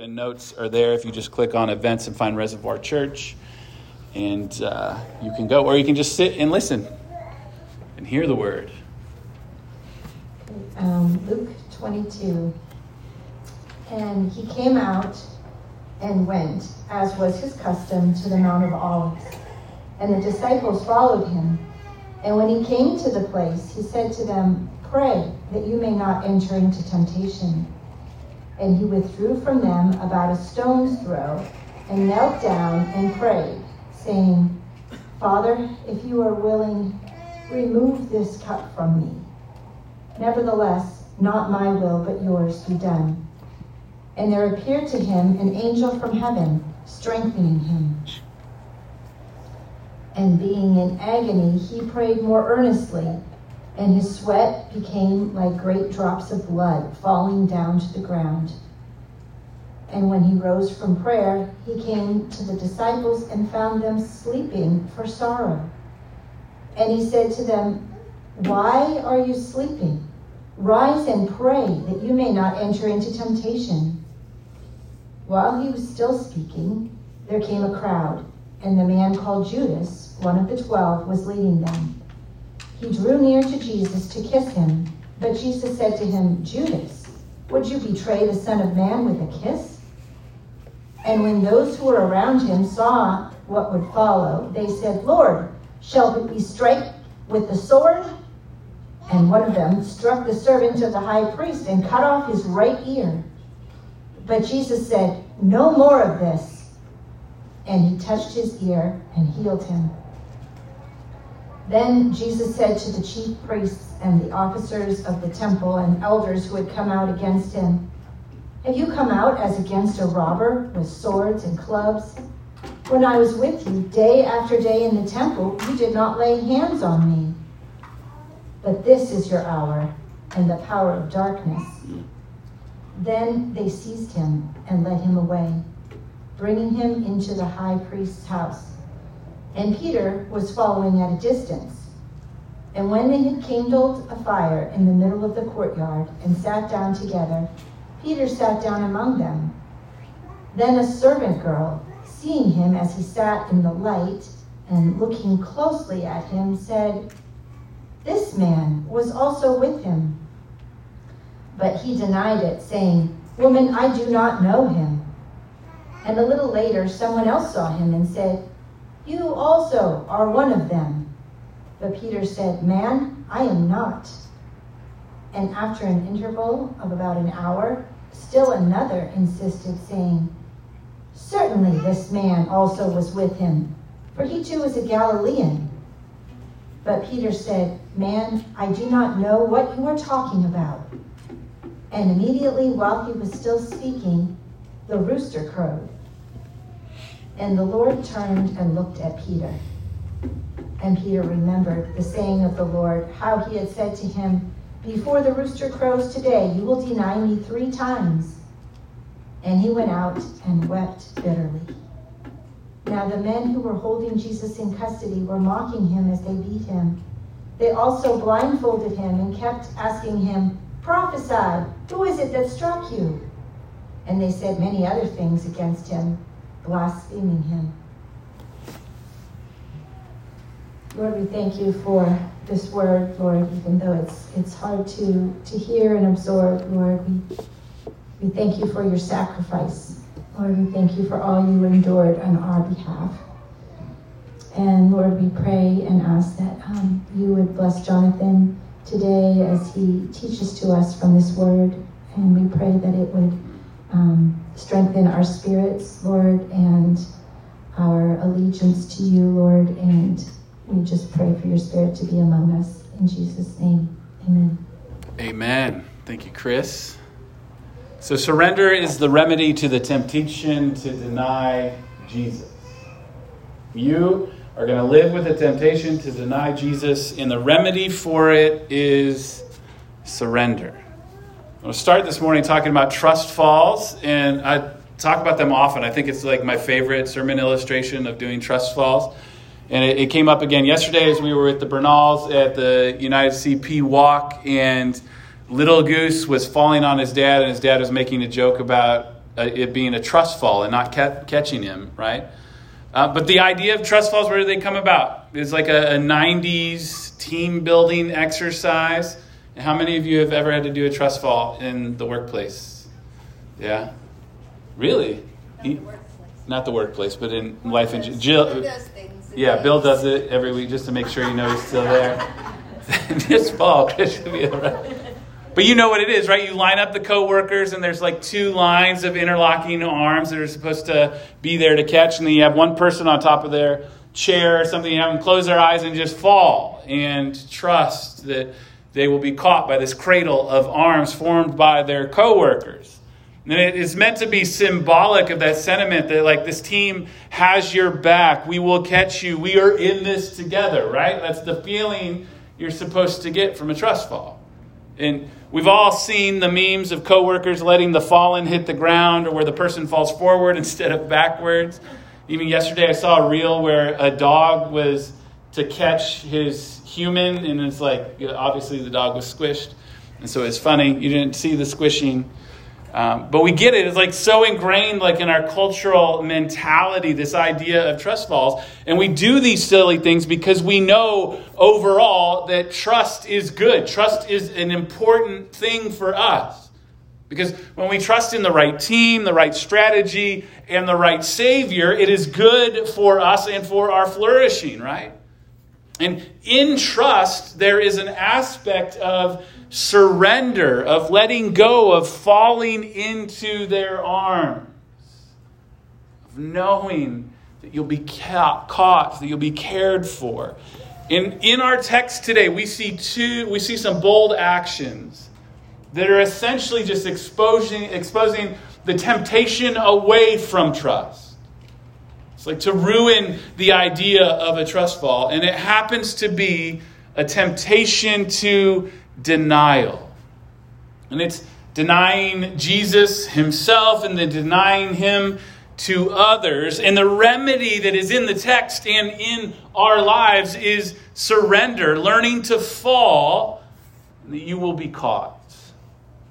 and notes are there if you just click on events and find Reservoir Church. And uh, you can go, or you can just sit and listen and hear the word. Um, Luke 22. And he came out and went, as was his custom, to the Mount of Olives. And the disciples followed him. And when he came to the place, he said to them, Pray that you may not enter into temptation. And he withdrew from them about a stone's throw and knelt down and prayed, saying, Father, if you are willing, remove this cup from me. Nevertheless, not my will, but yours be done. And there appeared to him an angel from heaven, strengthening him. And being in agony, he prayed more earnestly, and his sweat became like great drops of blood falling down to the ground. And when he rose from prayer, he came to the disciples and found them sleeping for sorrow. And he said to them, Why are you sleeping? Rise and pray that you may not enter into temptation. While he was still speaking, there came a crowd, and the man called Judas, one of the twelve, was leading them. He drew near to Jesus to kiss him, but Jesus said to him, Judas, would you betray the Son of Man with a kiss? And when those who were around him saw what would follow, they said, Lord, shall we strike with the sword? And one of them struck the servant of the high priest and cut off his right ear. But Jesus said, No more of this. And he touched his ear and healed him. Then Jesus said to the chief priests and the officers of the temple and elders who had come out against him, Have you come out as against a robber with swords and clubs? When I was with you day after day in the temple, you did not lay hands on me. But this is your hour and the power of darkness. Then they seized him and led him away, bringing him into the high priest's house. And Peter was following at a distance. And when they had kindled a fire in the middle of the courtyard and sat down together, Peter sat down among them. Then a servant girl, seeing him as he sat in the light and looking closely at him, said, This man was also with him. But he denied it, saying, Woman, I do not know him. And a little later, someone else saw him and said, You also are one of them. But Peter said, Man, I am not. And after an interval of about an hour, still another insisted, saying, Certainly this man also was with him, for he too is a Galilean. But Peter said, Man, I do not know what you are talking about. And immediately while he was still speaking, the rooster crowed. And the Lord turned and looked at Peter. And Peter remembered the saying of the Lord, how he had said to him, Before the rooster crows today, you will deny me three times. And he went out and wept bitterly. Now the men who were holding Jesus in custody were mocking him as they beat him. They also blindfolded him and kept asking him, Prophesy, who is it that struck you? And they said many other things against him, blaspheming him. Lord, we thank you for this word, Lord, even though it's it's hard to, to hear and absorb, Lord. We, we thank you for your sacrifice. Lord, we thank you for all you endured on our behalf. And Lord, we pray and ask that um, you would bless Jonathan today as he teaches to us from this word. And we pray that it would um, strengthen our spirits, Lord, and our allegiance to you, Lord. And we just pray for your spirit to be among us. In Jesus' name, amen. Amen. Thank you, Chris. So, surrender is the remedy to the temptation to deny Jesus. You are going to live with the temptation to deny Jesus, and the remedy for it is surrender. I'm going to start this morning talking about trust falls, and I talk about them often. I think it's like my favorite sermon illustration of doing trust falls. And it, it came up again yesterday as we were at the Bernals at the United CP walk, and Little Goose was falling on his dad, and his dad was making a joke about uh, it being a trust fall and not ca- catching him, right? Uh, but the idea of trust falls, where do they come about? It's like a, a 90s team building exercise. And how many of you have ever had to do a trust fall in the workplace? Yeah? Really? Not the workplace. Not the workplace, but in life in Jill. Bill does things. Yeah, Bill does it every week just to make sure you know he's still there. this fall, Chris should be right. But you know what it is, right? You line up the coworkers, and there's like two lines of interlocking arms that are supposed to be there to catch, and then you have one person on top of their chair or something. You have them close their eyes and just fall and trust that they will be caught by this cradle of arms formed by their coworkers. And it is meant to be symbolic of that sentiment that, like, this team has your back. We will catch you. We are in this together, right? That's the feeling you're supposed to get from a trust fall. And we've all seen the memes of coworkers letting the fallen hit the ground or where the person falls forward instead of backwards. Even yesterday, I saw a reel where a dog was to catch his human, and it's like, obviously, the dog was squished. And so it's funny. You didn't see the squishing um, but we get it. It's like so ingrained, like in our cultural mentality, this idea of trust falls. And we do these silly things because we know overall that trust is good. Trust is an important thing for us. Because when we trust in the right team, the right strategy, and the right Savior, it is good for us and for our flourishing, right? And in trust, there is an aspect of surrender, of letting go, of falling into their arms, of knowing that you'll be caught, that you'll be cared for. In, in our text today, we see two, we see some bold actions that are essentially just exposing, exposing the temptation away from trust. It's like to ruin the idea of a trust fall. And it happens to be a temptation to denial. And it's denying Jesus himself and then denying him to others. And the remedy that is in the text and in our lives is surrender, learning to fall, that you will be caught.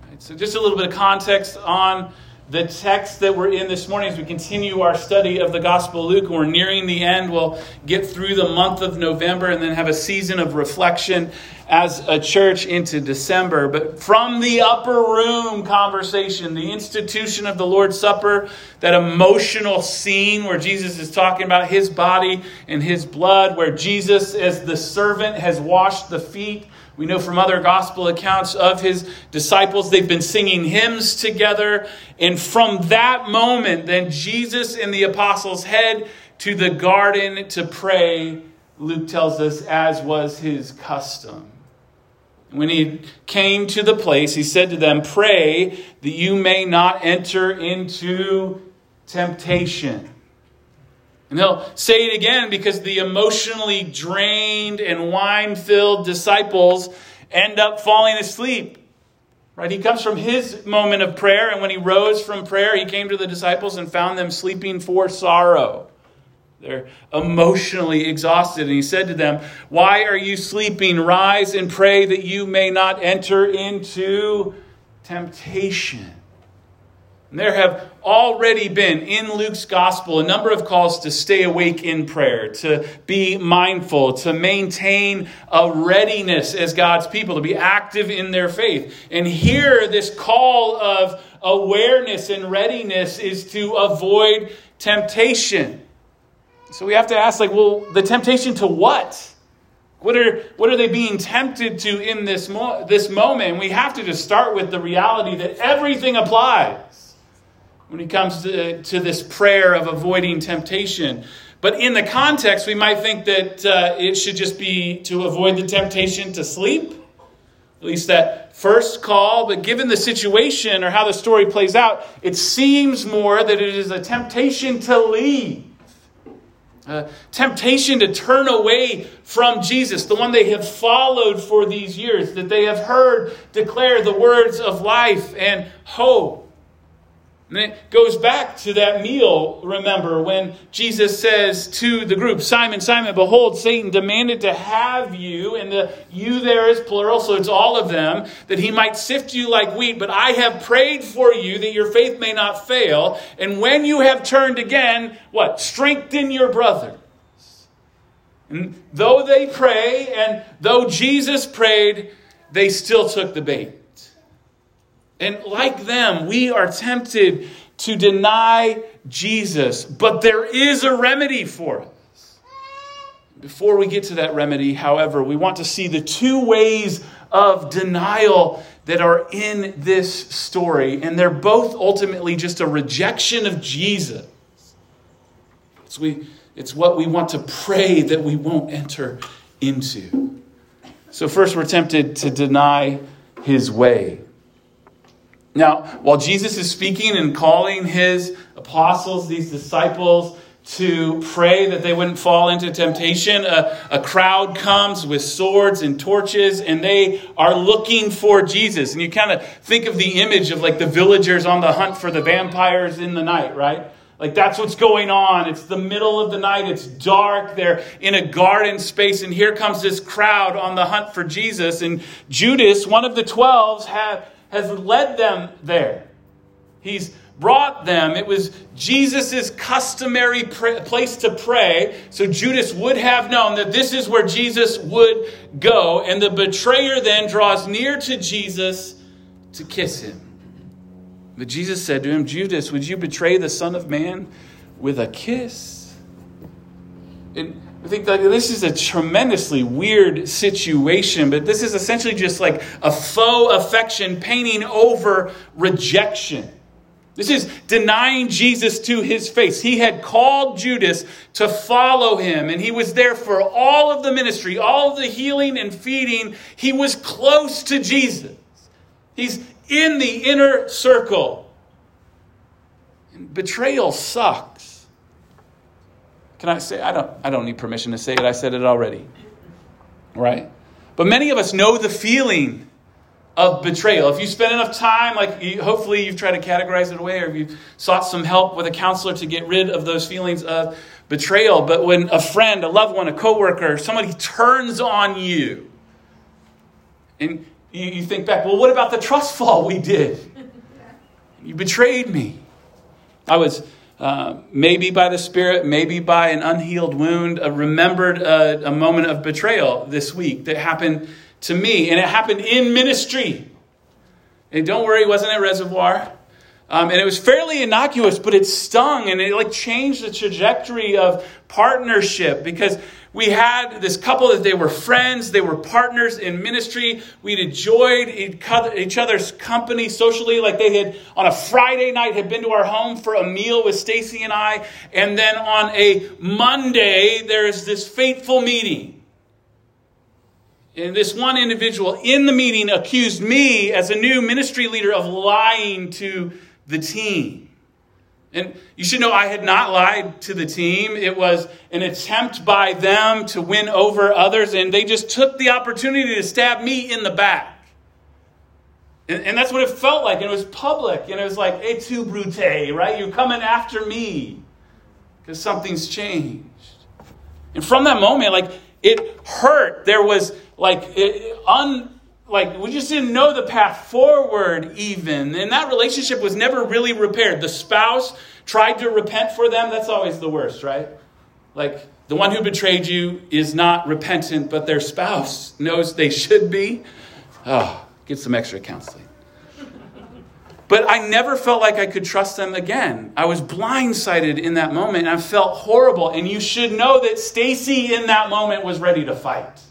Right, so, just a little bit of context on the text that we're in this morning as we continue our study of the Gospel of Luke. We're nearing the end. We'll get through the month of November and then have a season of reflection as a church into December. But from the upper room conversation, the institution of the Lord's Supper, that emotional scene where Jesus is talking about his body and his blood, where Jesus, as the servant, has washed the feet we know from other gospel accounts of his disciples, they've been singing hymns together. And from that moment, then Jesus and the apostles head to the garden to pray, Luke tells us, as was his custom. When he came to the place, he said to them, Pray that you may not enter into temptation. And he'll say it again because the emotionally drained and wine filled disciples end up falling asleep. Right? He comes from his moment of prayer, and when he rose from prayer, he came to the disciples and found them sleeping for sorrow. They're emotionally exhausted. And he said to them, Why are you sleeping? Rise and pray that you may not enter into temptation. And there have already been in Luke's gospel a number of calls to stay awake in prayer, to be mindful, to maintain a readiness as God's people, to be active in their faith. And here, this call of awareness and readiness is to avoid temptation. So we have to ask, like, well, the temptation to what? What are, what are they being tempted to in this, mo- this moment? And we have to just start with the reality that everything applies when it comes to, to this prayer of avoiding temptation. But in the context, we might think that uh, it should just be to avoid the temptation to sleep, at least that first call. But given the situation or how the story plays out, it seems more that it is a temptation to leave. A temptation to turn away from Jesus, the one they have followed for these years, that they have heard declare the words of life and hope. And it goes back to that meal, remember, when Jesus says to the group, Simon, Simon, behold, Satan demanded to have you, and the you there is plural, so it's all of them, that he might sift you like wheat. But I have prayed for you that your faith may not fail. And when you have turned again, what? Strengthen your brothers. And though they pray, and though Jesus prayed, they still took the bait. And like them, we are tempted to deny Jesus, but there is a remedy for us. Before we get to that remedy, however, we want to see the two ways of denial that are in this story, and they're both ultimately just a rejection of Jesus. It's, we, it's what we want to pray that we won't enter into. So, first, we're tempted to deny his way. Now, while Jesus is speaking and calling his apostles, these disciples, to pray that they wouldn't fall into temptation, a, a, crowd comes with swords and torches and they are looking for Jesus. And you kind of think of the image of like the villagers on the hunt for the vampires in the night, right? Like that's what's going on. It's the middle of the night. It's dark. They're in a garden space. And here comes this crowd on the hunt for Jesus. And Judas, one of the twelves, have has led them there. He's brought them. It was Jesus' customary pr- place to pray. So Judas would have known that this is where Jesus would go. And the betrayer then draws near to Jesus to kiss him. But Jesus said to him, Judas, would you betray the Son of Man with a kiss? And I think that this is a tremendously weird situation, but this is essentially just like a faux affection painting over rejection. This is denying Jesus to his face. He had called Judas to follow him, and he was there for all of the ministry, all of the healing and feeding. He was close to Jesus. He's in the inner circle. And betrayal sucks. Can I say I don't I don't need permission to say it. I said it already. Right? But many of us know the feeling of betrayal. If you spend enough time, like you, hopefully you've tried to categorize it away, or you've sought some help with a counselor to get rid of those feelings of betrayal. But when a friend, a loved one, a coworker, somebody turns on you, and you, you think back, well, what about the trust fall we did? You betrayed me. I was uh, maybe by the Spirit, maybe by an unhealed wound, uh, remembered a, a moment of betrayal this week that happened to me, and it happened in ministry. And don't worry, it wasn't at Reservoir. Um, and it was fairly innocuous, but it stung and it like changed the trajectory of partnership because we had this couple that they were friends, they were partners in ministry. We'd enjoyed each other's company socially, like they had on a Friday night had been to our home for a meal with Stacy and I, and then on a Monday there's this fateful meeting. And this one individual in the meeting accused me as a new ministry leader of lying to the team. And you should know I had not lied to the team. It was an attempt by them to win over others, and they just took the opportunity to stab me in the back. And, and that's what it felt like. And it was public, and it was like, et tu, brute, right? You're coming after me because something's changed. And from that moment, like, it hurt. There was like it, un, like we just didn't know the path forward even and that relationship was never really repaired. The spouse tried to repent for them that's always the worst right? Like the one who betrayed you is not repentant but their spouse knows they should be. Oh get some extra counseling. But i never felt like i could trust them again. I was blindsided in that moment and i felt horrible and you should know that stacy in that moment was ready to fight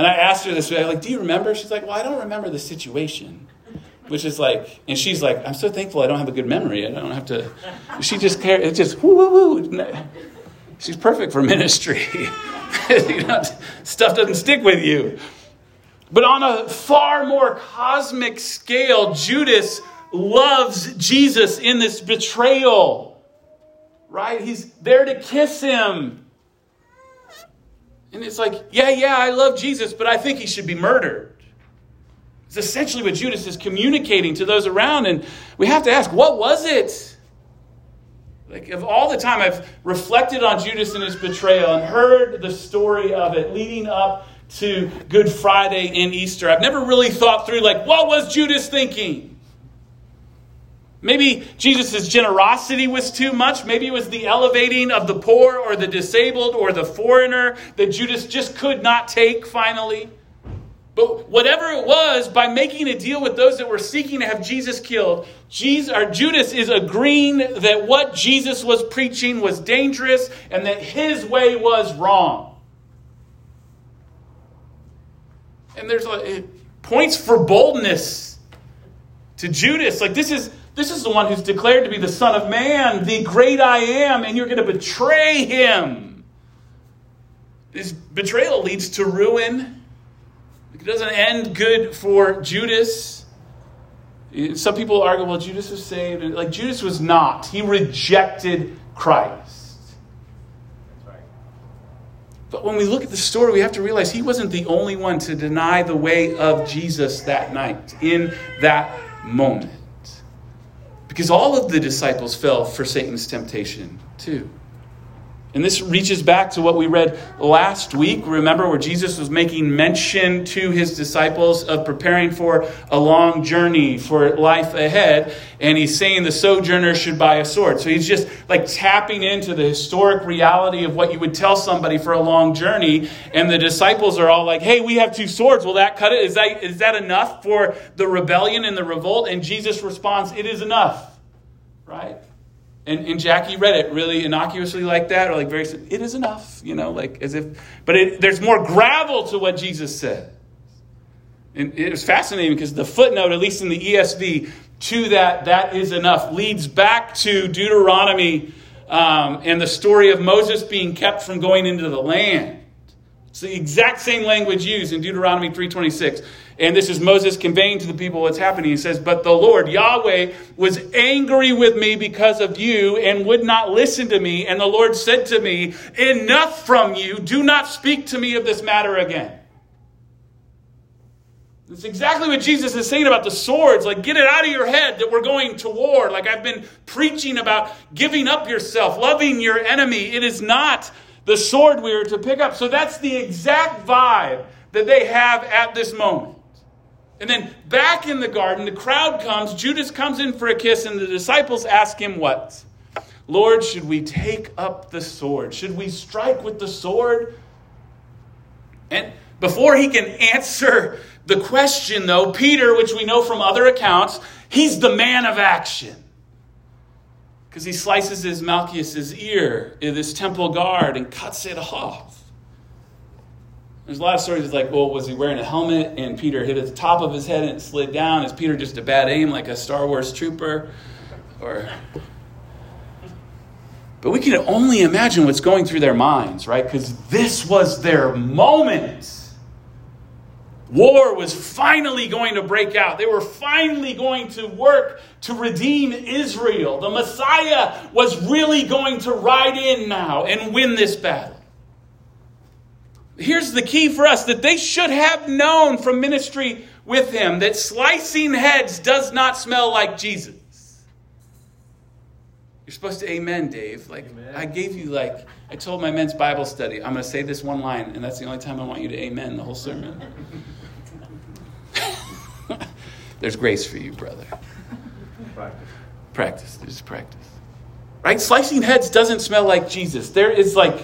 and I asked her this way, like, do you remember? She's like, well, I don't remember the situation. Which is like, and she's like, I'm so thankful I don't have a good memory. I don't have to. She just cares. It's just woo woo woo. She's perfect for ministry. you know, stuff doesn't stick with you. But on a far more cosmic scale, Judas loves Jesus in this betrayal. Right? He's there to kiss him. And it's like, yeah, yeah, I love Jesus, but I think he should be murdered. It's essentially what Judas is communicating to those around. And we have to ask, what was it? Like, of all the time I've reflected on Judas and his betrayal and heard the story of it leading up to Good Friday and Easter, I've never really thought through, like, what was Judas thinking? Maybe Jesus' generosity was too much. Maybe it was the elevating of the poor or the disabled or the foreigner that Judas just could not take finally. But whatever it was, by making a deal with those that were seeking to have Jesus killed, Jesus, or Judas is agreeing that what Jesus was preaching was dangerous and that his way was wrong. And there's like, points for boldness to Judas. Like this is this is the one who's declared to be the Son of Man, the great I am, and you're going to betray him. His betrayal leads to ruin. It doesn't end good for Judas. Some people argue, well, Judas was saved. Like, Judas was not. He rejected Christ. Right. But when we look at the story, we have to realize he wasn't the only one to deny the way of Jesus that night, in that moment. Because all of the disciples fell for Satan's temptation, too. And this reaches back to what we read last week. Remember where Jesus was making mention to his disciples of preparing for a long journey for life ahead. And he's saying the sojourner should buy a sword. So he's just like tapping into the historic reality of what you would tell somebody for a long journey. And the disciples are all like, hey, we have two swords. Will that cut it? Is that, is that enough for the rebellion and the revolt? And Jesus responds, it is enough. Right? And, and Jackie read it really innocuously like that, or like very, it is enough, you know, like as if, but it, there's more gravel to what Jesus said. And it was fascinating because the footnote, at least in the ESV, to that, that is enough, leads back to Deuteronomy um, and the story of Moses being kept from going into the land. It's the exact same language used in Deuteronomy 326. And this is Moses conveying to the people what's happening. He says, But the Lord, Yahweh, was angry with me because of you and would not listen to me. And the Lord said to me, Enough from you. Do not speak to me of this matter again. It's exactly what Jesus is saying about the swords. Like, get it out of your head that we're going to war. Like, I've been preaching about giving up yourself, loving your enemy. It is not the sword we are to pick up. So that's the exact vibe that they have at this moment. And then back in the garden, the crowd comes. Judas comes in for a kiss, and the disciples ask him what? Lord, should we take up the sword? Should we strike with the sword? And before he can answer the question, though, Peter, which we know from other accounts, he's the man of action. Because he slices his Malchus's ear this temple guard and cuts it off. There's a lot of stories like, well, was he wearing a helmet and Peter hit at the top of his head and it slid down? Is Peter just a bad aim like a Star Wars trooper? Or. But we can only imagine what's going through their minds, right? Because this was their moment. War was finally going to break out. They were finally going to work to redeem Israel. The Messiah was really going to ride in now and win this battle here's the key for us that they should have known from ministry with him that slicing heads does not smell like Jesus. You're supposed to amen, Dave. Like amen. I gave you like I told my men's Bible study, I'm going to say this one line, and that's the only time I want you to amen the whole sermon. There's grace for you, brother. Practice. Practice. There's practice. Right? Slicing heads doesn't smell like Jesus. There is like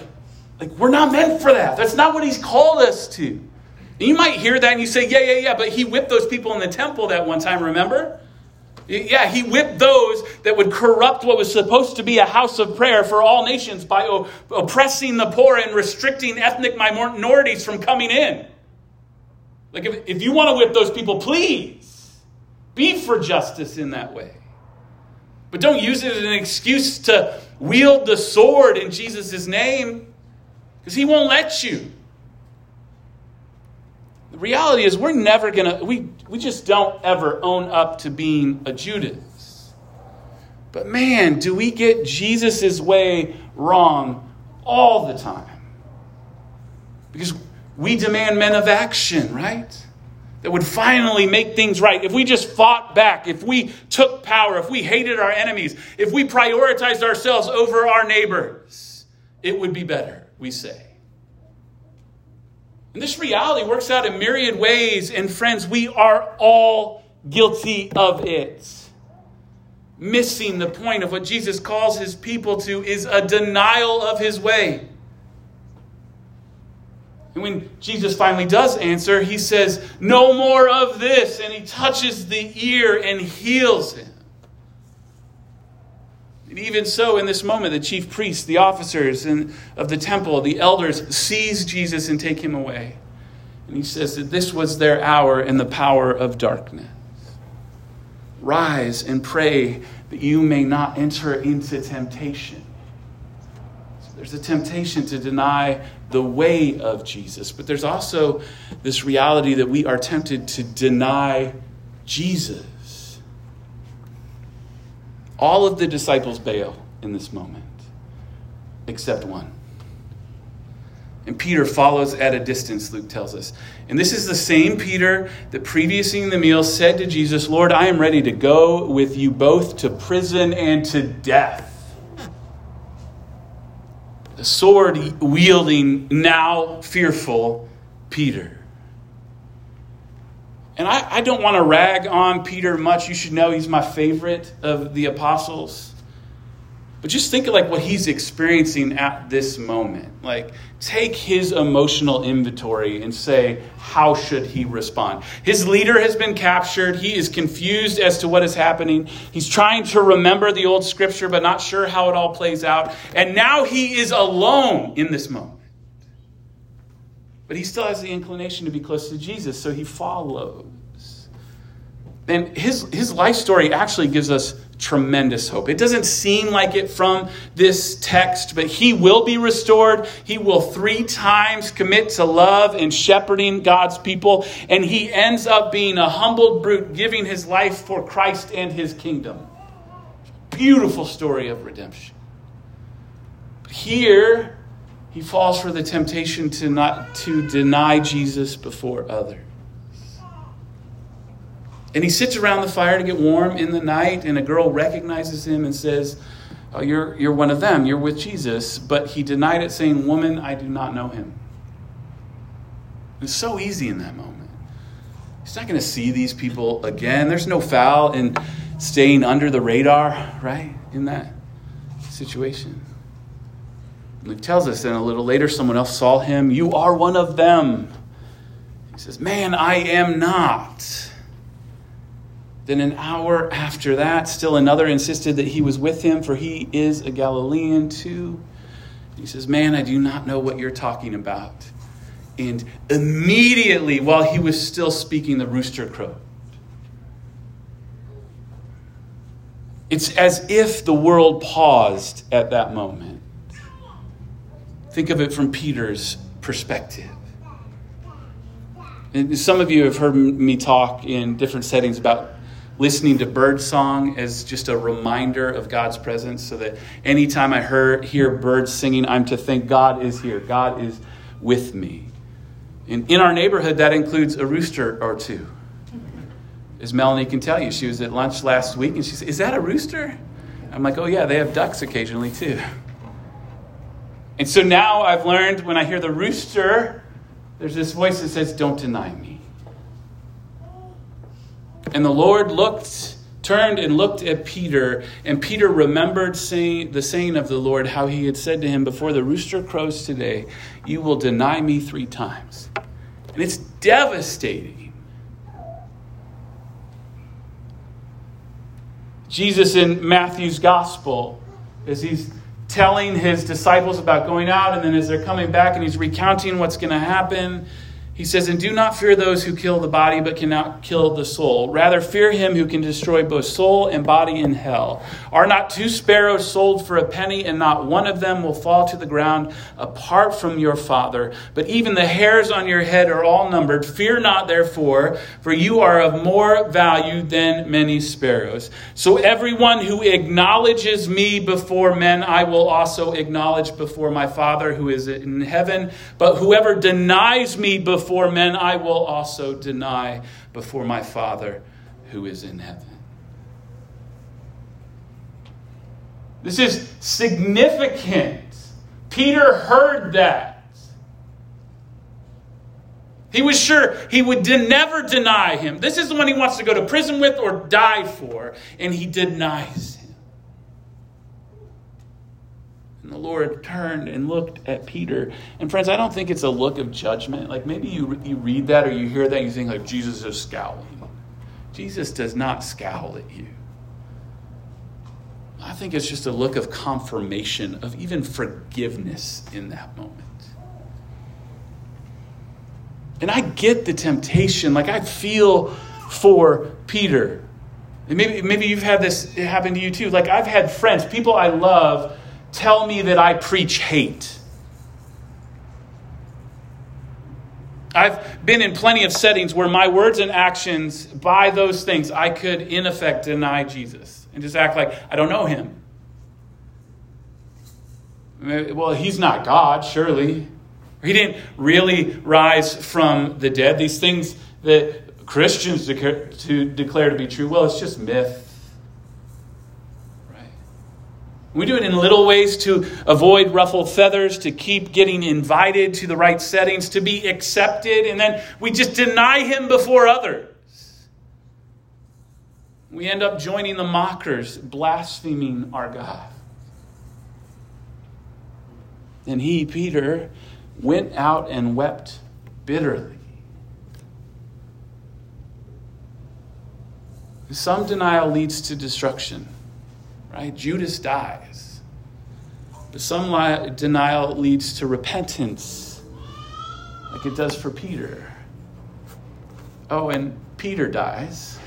like, we're not meant for that. That's not what he's called us to. And you might hear that and you say, yeah, yeah, yeah, but he whipped those people in the temple that one time, remember? Yeah, he whipped those that would corrupt what was supposed to be a house of prayer for all nations by oppressing the poor and restricting ethnic minorities from coming in. Like, if, if you want to whip those people, please be for justice in that way. But don't use it as an excuse to wield the sword in Jesus' name because he won't let you. The reality is, we're never going to, we, we just don't ever own up to being a Judas. But man, do we get Jesus' way wrong all the time? Because we demand men of action, right? that would finally make things right, if we just fought back, if we took power, if we hated our enemies, if we prioritized ourselves over our neighbors, it would be better, we say. And this reality works out in myriad ways, and friends, we are all guilty of it. Missing the point of what Jesus calls his people to is a denial of his way. And when Jesus finally does answer, he says, No more of this. And he touches the ear and heals him. And even so, in this moment, the chief priests, the officers of the temple, the elders seize Jesus and take him away. And he says that this was their hour in the power of darkness. Rise and pray that you may not enter into temptation. So there's a temptation to deny the way of Jesus, but there's also this reality that we are tempted to deny Jesus. All of the disciples bail in this moment, except one. And Peter follows at a distance, Luke tells us. And this is the same Peter that previously in the meal said to Jesus, Lord, I am ready to go with you both to prison and to death. The sword wielding, now fearful Peter. And I, I don't want to rag on Peter much. You should know he's my favorite of the apostles. But just think of like what he's experiencing at this moment. Like take his emotional inventory and say how should he respond? His leader has been captured. He is confused as to what is happening. He's trying to remember the old scripture but not sure how it all plays out. And now he is alone in this moment. But he still has the inclination to be close to Jesus, so he follows. And his, his life story actually gives us tremendous hope. It doesn't seem like it from this text, but he will be restored. He will three times commit to love and shepherding God's people. And he ends up being a humbled brute, giving his life for Christ and his kingdom. Beautiful story of redemption. But here, he falls for the temptation to not to deny Jesus before others. And he sits around the fire to get warm in the night, and a girl recognizes him and says, oh, you're, you're one of them, you're with Jesus. But he denied it, saying, Woman, I do not know him. It's so easy in that moment. He's not going to see these people again. There's no foul in staying under the radar, right? In that situation. Luke tells us, and a little later, someone else saw him. You are one of them. He says, Man, I am not. Then, an hour after that, still another insisted that he was with him, for he is a Galilean too. He says, Man, I do not know what you're talking about. And immediately, while he was still speaking, the rooster crowed. It's as if the world paused at that moment. Think of it from Peter's perspective. And some of you have heard me talk in different settings about listening to bird song as just a reminder of God's presence so that anytime I hear, hear birds singing, I'm to think God is here, God is with me. And in our neighborhood, that includes a rooster or two. As Melanie can tell you, she was at lunch last week and she said, Is that a rooster? I'm like, Oh, yeah, they have ducks occasionally too. And so now I've learned when I hear the rooster, there's this voice that says, Don't deny me. And the Lord looked, turned and looked at Peter, and Peter remembered saying, the saying of the Lord, how he had said to him, Before the rooster crows today, you will deny me three times. And it's devastating. Jesus in Matthew's gospel, as he's telling his disciples about going out, and then as they're coming back and he's recounting what's going to happen, he says, And do not fear those who kill the body but cannot kill the soul. Rather, fear him who can destroy both soul and body in hell. Are not two sparrows sold for a penny, and not one of them will fall to the ground apart from your Father? But even the hairs on your head are all numbered. Fear not, therefore, for you are of more value than many sparrows. So everyone who acknowledges me before men, I will also acknowledge before my Father who is in heaven. But whoever denies me before before men, I will also deny before my Father who is in heaven. This is significant. Peter heard that. He was sure he would de- never deny him. This is the one he wants to go to prison with or die for, and he denies him. And the Lord turned and looked at Peter. And friends, I don't think it's a look of judgment. Like maybe you, you read that or you hear that and you think like Jesus is scowling. Jesus does not scowl at you. I think it's just a look of confirmation, of even forgiveness in that moment. And I get the temptation. Like I feel for Peter. And maybe, maybe you've had this happen to you too. Like I've had friends, people I love, tell me that I preach hate. I've been in plenty of settings where my words and actions, by those things, I could in effect deny Jesus and just act like I don't know him. Well, he's not God, surely. He didn't really rise from the dead. These things that Christians declare to, declare to be true, well, it's just myth. Right? We do it in little ways to avoid ruffled feathers, to keep getting invited to the right settings, to be accepted, and then we just deny him before others. We end up joining the mockers, blaspheming our God. And he, Peter, went out and wept bitterly. Some denial leads to destruction, right? Judas dies. But some denial leads to repentance, like it does for Peter. Oh, and Peter dies,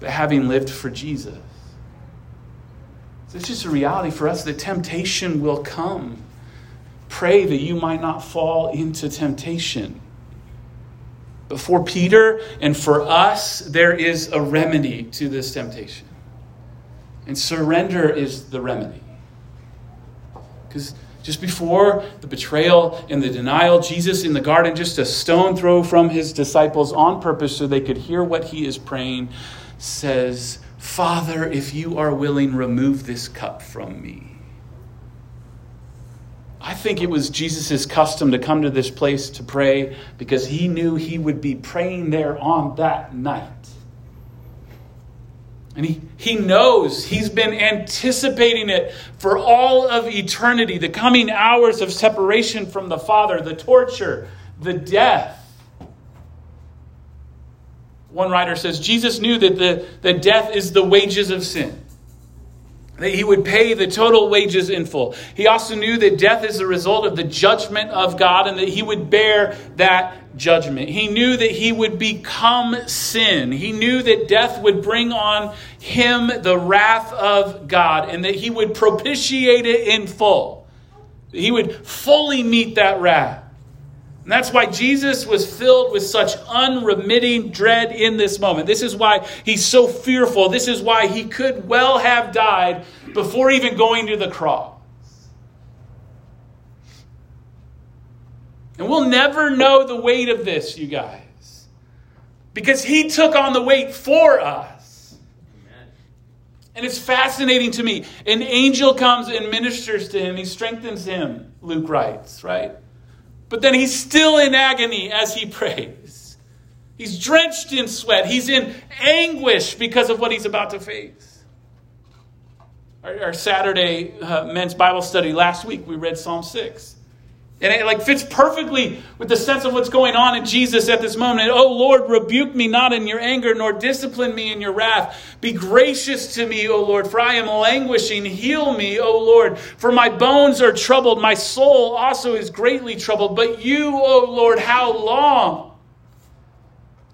but having lived for Jesus. So it's just a reality for us that temptation will come pray that you might not fall into temptation. But for Peter and for us, there is a remedy to this temptation. And surrender is the remedy. Because just before the betrayal and the denial, Jesus in the garden, just a stone throw from his disciples on purpose so they could hear what he is praying, says, Father, if you are willing, remove this cup from me. I think it was Jesus' custom to come to this place to pray because he knew he would be praying there on that night. And he, he knows he's been anticipating it for all of eternity the coming hours of separation from the Father, the torture, the death. One writer says Jesus knew that the, the death is the wages of sin that he would pay the total wages in full. He also knew that death is the result of the judgment of God and that he would bear that judgment. He knew that he would become sin. He knew that death would bring on him the wrath of God and that he would propitiate it in full. He would fully meet that wrath. And that's why Jesus was filled with such unremitting dread in this moment. This is why he's so fearful. This is why he could well have died before even going to the cross. And we'll never know the weight of this, you guys, because he took on the weight for us. And it's fascinating to me. An angel comes and ministers to him, he strengthens him, Luke writes, right? But then he's still in agony as he prays. He's drenched in sweat. He's in anguish because of what he's about to face. Our, our Saturday uh, men's Bible study last week, we read Psalm 6. And it like fits perfectly with the sense of what's going on in Jesus at this moment. oh Lord, rebuke me not in your anger, nor discipline me in your wrath. Be gracious to me, O Lord, for I am languishing. Heal me, O Lord, for my bones are troubled. My soul also is greatly troubled. But you, O Lord, how long?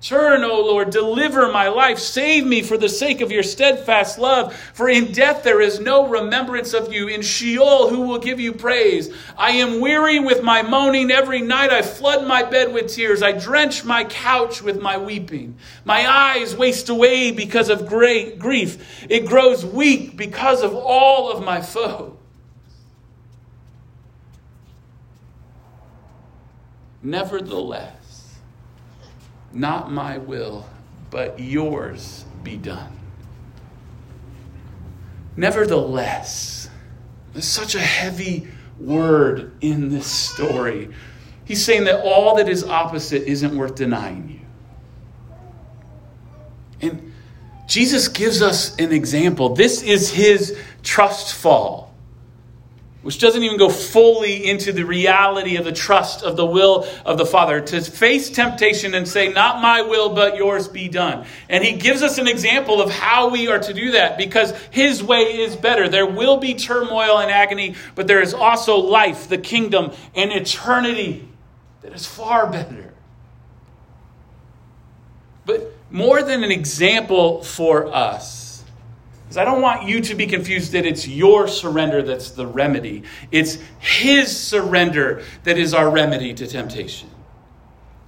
Turn, O Lord, deliver my life. Save me for the sake of your steadfast love. For in death there is no remembrance of you. In Sheol, who will give you praise? I am weary with my moaning. Every night I flood my bed with tears. I drench my couch with my weeping. My eyes waste away because of great grief. It grows weak because of all of my foes. Nevertheless, Not my will, but yours be done. Nevertheless, there's such a heavy word in this story. He's saying that all that is opposite isn't worth denying you. And Jesus gives us an example. This is his trust fall which doesn't even go fully into the reality of the trust of the will of the Father, to face temptation and say, Not my will, but yours be done. And he gives us an example of how we are to do that because his way is better. There will be turmoil and agony, but there is also life, the kingdom, and eternity that is far better. But more than an example for us, because I don't want you to be confused that it's your surrender that's the remedy. It's His surrender that is our remedy to temptation.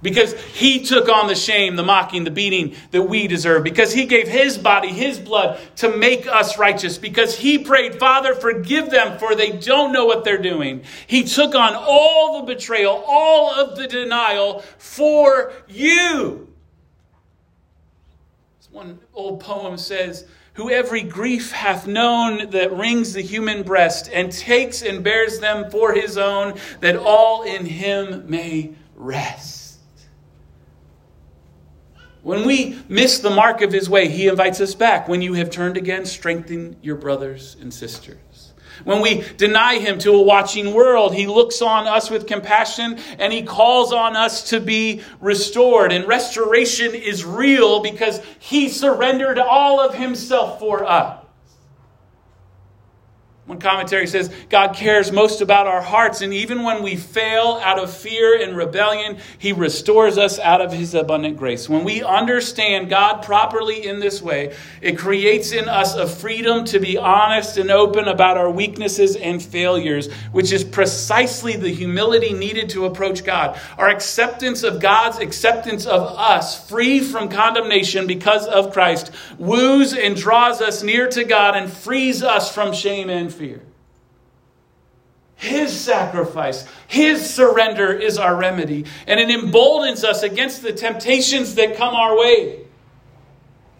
Because He took on the shame, the mocking, the beating that we deserve. Because He gave His body, His blood to make us righteous. Because He prayed, Father, forgive them, for they don't know what they're doing. He took on all the betrayal, all of the denial for you. One old poem says, who every grief hath known that wrings the human breast, and takes and bears them for his own, that all in him may rest. When we miss the mark of his way, he invites us back. When you have turned again, strengthen your brothers and sisters. When we deny him to a watching world, he looks on us with compassion and he calls on us to be restored. And restoration is real because he surrendered all of himself for us. One commentary says God cares most about our hearts, and even when we fail out of fear and rebellion, He restores us out of His abundant grace. When we understand God properly in this way, it creates in us a freedom to be honest and open about our weaknesses and failures, which is precisely the humility needed to approach God. Our acceptance of God's acceptance of us, free from condemnation because of Christ, woos and draws us near to God and frees us from shame and fear. His sacrifice, His surrender is our remedy, and it emboldens us against the temptations that come our way.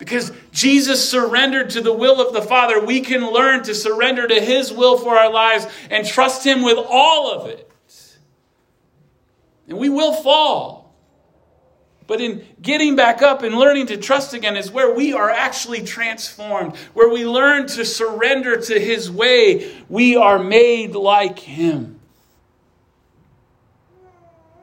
Because Jesus surrendered to the will of the Father, we can learn to surrender to His will for our lives and trust Him with all of it. And we will fall. But in getting back up and learning to trust again is where we are actually transformed, where we learn to surrender to His way. We are made like Him.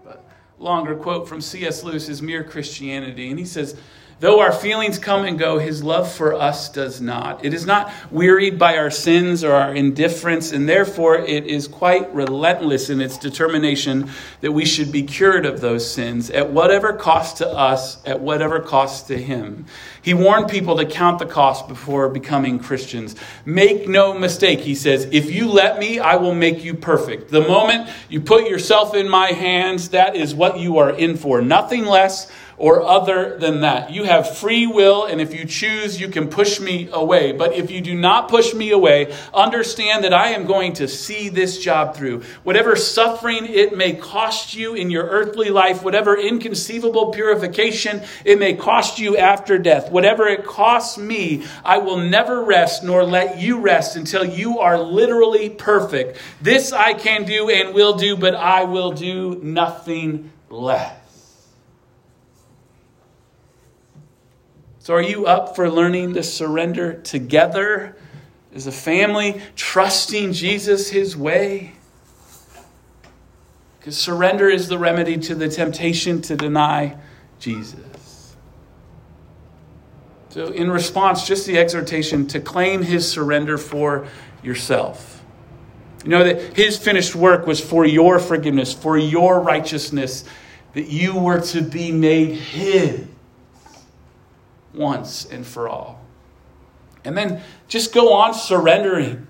But longer quote from C.S. Lewis is Mere Christianity. And he says, Though our feelings come and go, his love for us does not. It is not wearied by our sins or our indifference, and therefore it is quite relentless in its determination that we should be cured of those sins at whatever cost to us, at whatever cost to him. He warned people to count the cost before becoming Christians. Make no mistake, he says, if you let me, I will make you perfect. The moment you put yourself in my hands, that is what you are in for. Nothing less or other than that. You have free will, and if you choose, you can push me away. But if you do not push me away, understand that I am going to see this job through. Whatever suffering it may cost you in your earthly life, whatever inconceivable purification it may cost you after death, whatever it costs me, I will never rest nor let you rest until you are literally perfect. This I can do and will do, but I will do nothing less. So, are you up for learning to surrender together as a family, trusting Jesus his way? Because surrender is the remedy to the temptation to deny Jesus. So, in response, just the exhortation to claim his surrender for yourself. You know that his finished work was for your forgiveness, for your righteousness, that you were to be made his. once and for all. And then just go on surrendering.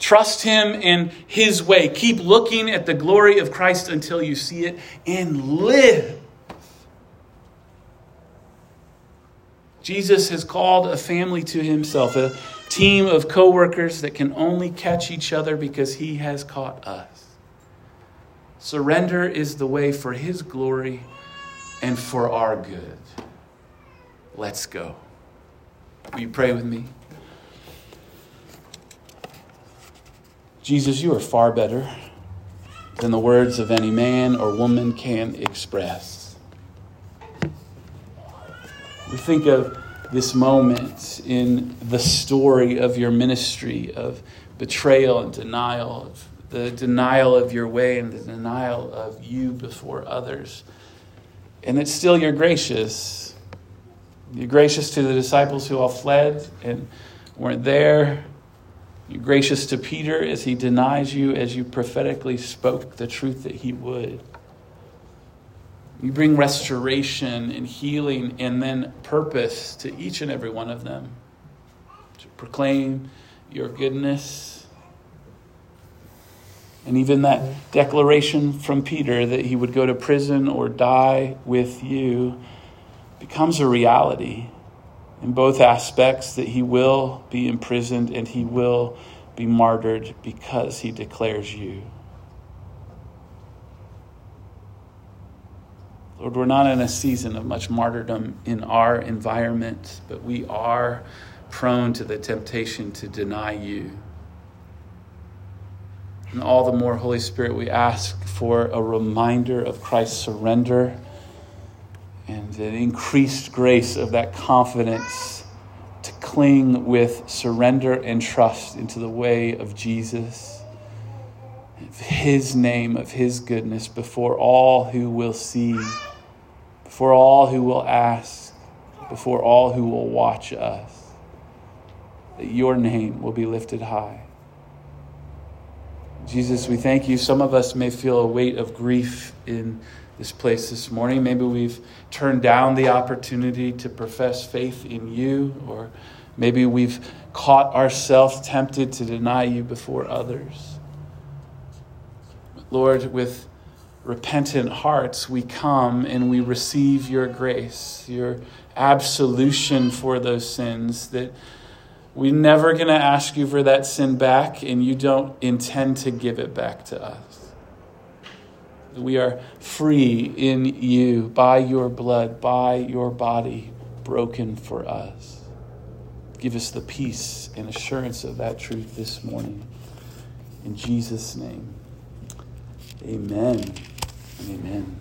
Trust Him in His way. Keep looking at the glory of Christ until you see it and live. Jesus has called a family to Himself, a team of coworkers that can only catch each other because He has caught us. Surrender is the way for His glory and for our good. Let's go. Will you pray with me? Jesus, you are far better than the words of any man or woman can express. We think of this moment in the story of your ministry of betrayal and denial, of the denial of your way and the denial of you before others. And it's still you're gracious. You're gracious to the disciples who all fled and weren't there. You're gracious to Peter as he denies you, as you prophetically spoke the truth that he would. You bring restoration and healing and then purpose to each and every one of them to proclaim your goodness. And even that declaration from Peter that he would go to prison or die with you becomes a reality in both aspects that he will be imprisoned and he will be martyred because he declares you. Lord, we're not in a season of much martyrdom in our environment, but we are prone to the temptation to deny you. And all the more, Holy Spirit, we ask for a reminder of Christ's surrender and an increased grace of that confidence to cling with surrender and trust into the way of Jesus, of His name, of His goodness before all who will see, before all who will ask, before all who will watch us, that your name will be lifted high. Jesus, we thank you. Some of us may feel a weight of grief in this place this morning. Maybe we've turned down the opportunity to profess faith in you, or maybe we've caught ourselves tempted to deny you before others. Lord, with repentant hearts, we come and we receive your grace, your absolution for those sins that we're never going to ask you for that sin back, and you don't intend to give it back to us. We are free in you by your blood, by your body broken for us. Give us the peace and assurance of that truth this morning. In Jesus' name, amen. Amen.